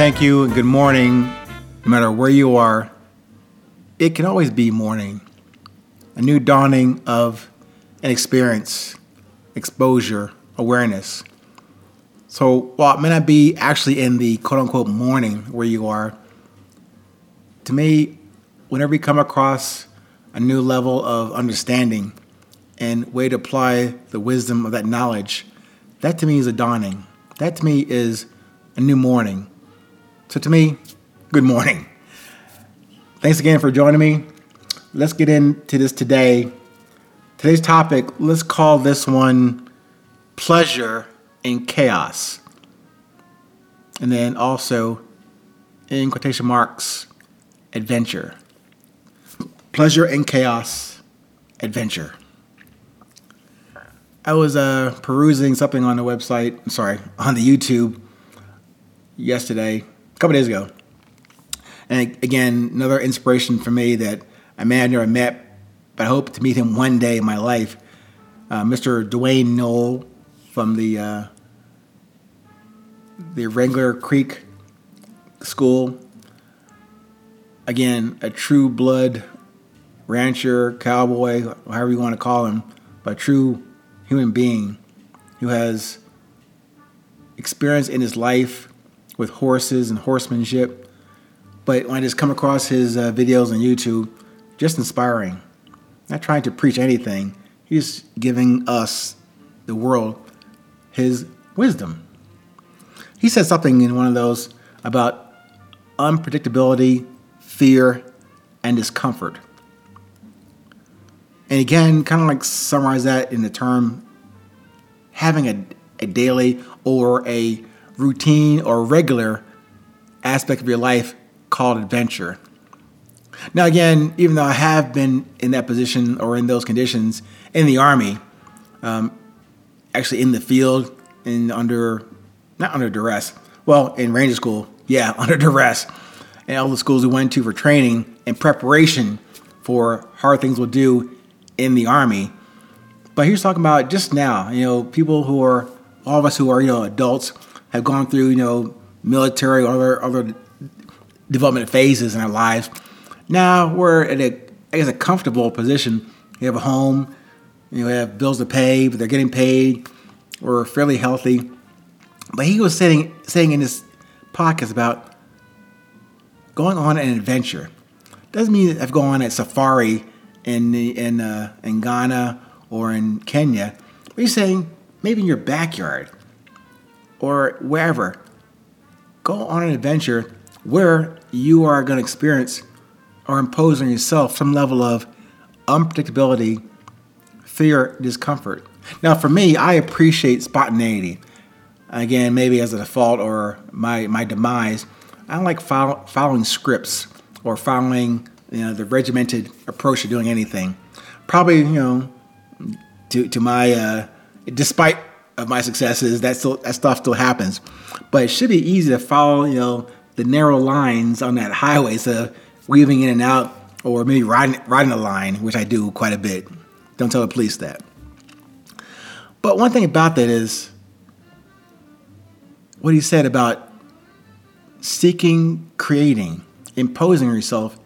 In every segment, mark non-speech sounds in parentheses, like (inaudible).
Thank you and good morning. No matter where you are, it can always be morning. A new dawning of an experience, exposure, awareness. So while it may not be actually in the quote unquote morning where you are, to me, whenever you come across a new level of understanding and way to apply the wisdom of that knowledge, that to me is a dawning. That to me is a new morning. So to me, good morning. Thanks again for joining me. Let's get into this today. Today's topic, let's call this one pleasure in chaos. And then also, in quotation marks, adventure. Pleasure in chaos, adventure. I was uh, perusing something on the website, sorry, on the YouTube yesterday, couple days ago. And again, another inspiration for me that a man I never met, but I hope to meet him one day in my life. Uh, Mr. Dwayne Knoll from the uh, the Wrangler Creek School. Again, a true blood rancher, cowboy, however you want to call him, but true human being who has experience in his life with horses and horsemanship. But when I just come across his uh, videos on YouTube, just inspiring. Not trying to preach anything. He's giving us, the world, his wisdom. He said something in one of those about unpredictability, fear, and discomfort. And again, kind of like summarize that in the term having a, a daily or a routine, or regular aspect of your life called adventure. Now, again, even though I have been in that position or in those conditions in the Army, um, actually in the field, and under, not under duress, well, in Ranger School, yeah, (laughs) under duress, and all the schools we went to for training and preparation for hard things we'll do in the Army. But here's talking about just now, you know, people who are, all of us who are, you know, adults have gone through, you know, military or other other development phases in our lives. Now we're at a I guess a comfortable position. You have a home, you know, have bills to pay, but they're getting paid. We're fairly healthy. But he was saying saying in this podcast about going on an adventure. Doesn't mean I've gone on a safari in in uh, in Ghana or in Kenya. But he's saying maybe in your backyard or wherever, go on an adventure where you are going to experience or impose on yourself some level of unpredictability, fear, discomfort. Now, for me, I appreciate spontaneity. Again, maybe as a default or my, my demise, I don't like follow, following scripts or following you know, the regimented approach to doing anything. Probably, you know, to, to my, uh, despite of my successes, that still that stuff still happens. But it should be easy to follow, you know, the narrow lines on that highway, so weaving in and out, or maybe riding riding a line, which I do quite a bit. Don't tell the police that. But one thing about that is what he said about seeking, creating, imposing yourself,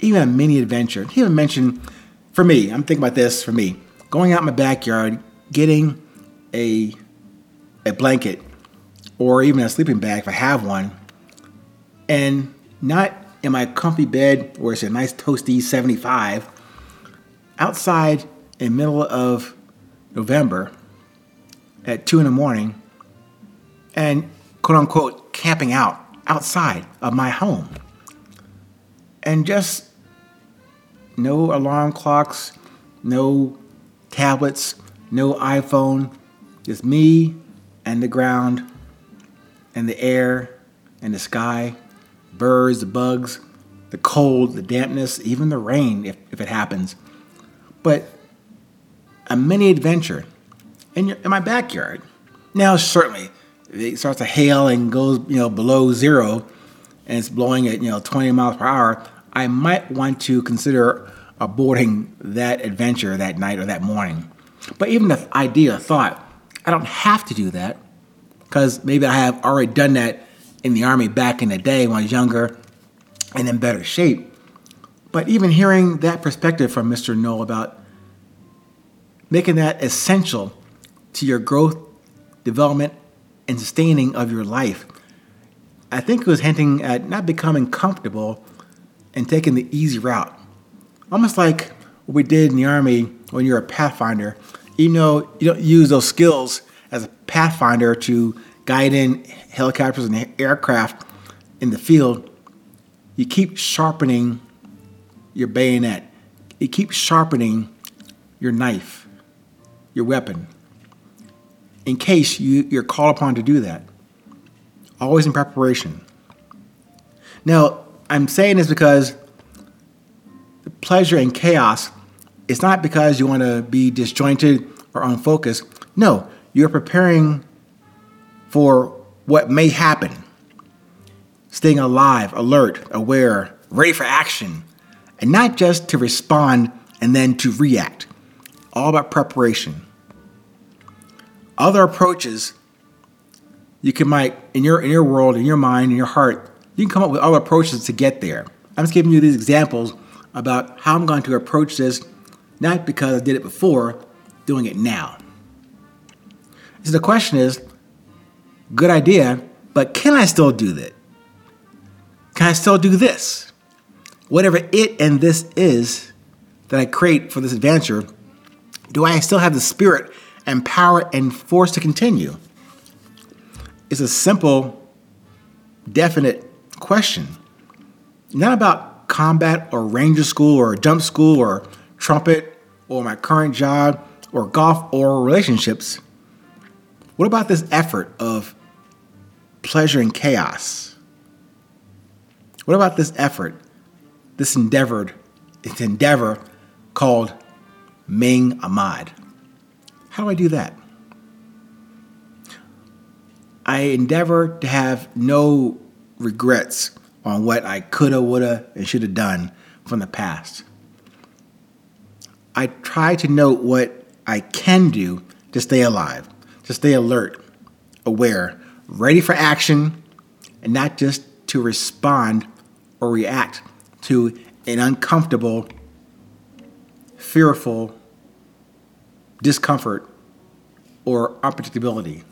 even a mini adventure. He even mentioned, for me, I'm thinking about this for me, going out in my backyard, getting a a blanket or even a sleeping bag if I have one, and not in my comfy bed where it's a nice toasty 75, outside in middle of November at two in the morning, and quote unquote camping out outside of my home, and just no alarm clocks, no tablets, no iPhone, just me and the ground and the air and the sky, birds, the bugs, the cold, the dampness, even the rain if, if it happens. But a mini adventure in, your, in my backyard. Now, certainly, it starts to hail and goes you know below zero, and it's blowing at you know 20 miles per hour. I might want to consider aborting that adventure that night or that morning. But even the idea, thought, I don't have to do that because maybe I have already done that in the Army back in the day when I was younger and in better shape. But even hearing that perspective from Mr. Noel about making that essential to your growth, development, and sustaining of your life, I think it was hinting at not becoming comfortable and taking the easy route. Almost like what we did in the Army when you're a Pathfinder. Even though you don't use those skills as a Pathfinder to guide in helicopters and aircraft in the field, you keep sharpening your bayonet. You keep sharpening your knife, your weapon, in case you, you're called upon to do that. Always in preparation. Now, I'm saying this because the pleasure and chaos is not because you want to be disjointed or unfocused. No, you're preparing for what may happen. Staying alive, alert, aware, ready for action, and not just to respond and then to react. All about preparation. Other approaches you can might in your in your world, in your mind, in your heart, you can come up with other approaches to get there. I'm just giving you these examples about how I'm going to approach this, not because I did it before, doing it now. So the question is, good idea, but can I still do that? Can I still do this? Whatever it and this is that I create for this adventure, do I still have the spirit and power and force to continue? It's a simple, definite question. Not about combat or ranger school or jump school or trumpet or my current job or golf or relationships. What about this effort of pleasure and chaos? What about this effort, this endeavored, this endeavor called Ming Ahmad? How do I do that? I endeavor to have no regrets on what I coulda, woulda, and shoulda done from the past. I try to note what I can do to stay alive to stay alert, aware, ready for action, and not just to respond or react to an uncomfortable, fearful discomfort or unpredictability.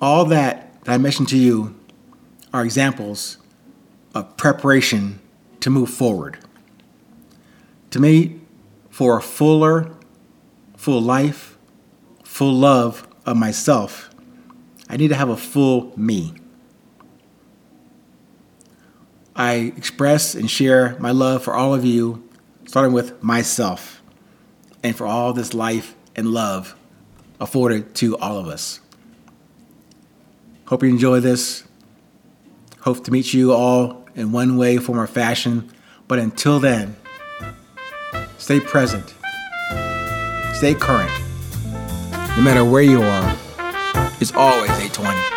All that, that I mentioned to you are examples of preparation to move forward. To me, for a fuller full life, full love of myself, I need to have a full me. I express and share my love for all of you, starting with myself, and for all this life and love afforded to all of us. Hope you enjoy this. Hope to meet you all in one way, form, or fashion. But until then, stay present Stay current. No matter where you are, it's always 820.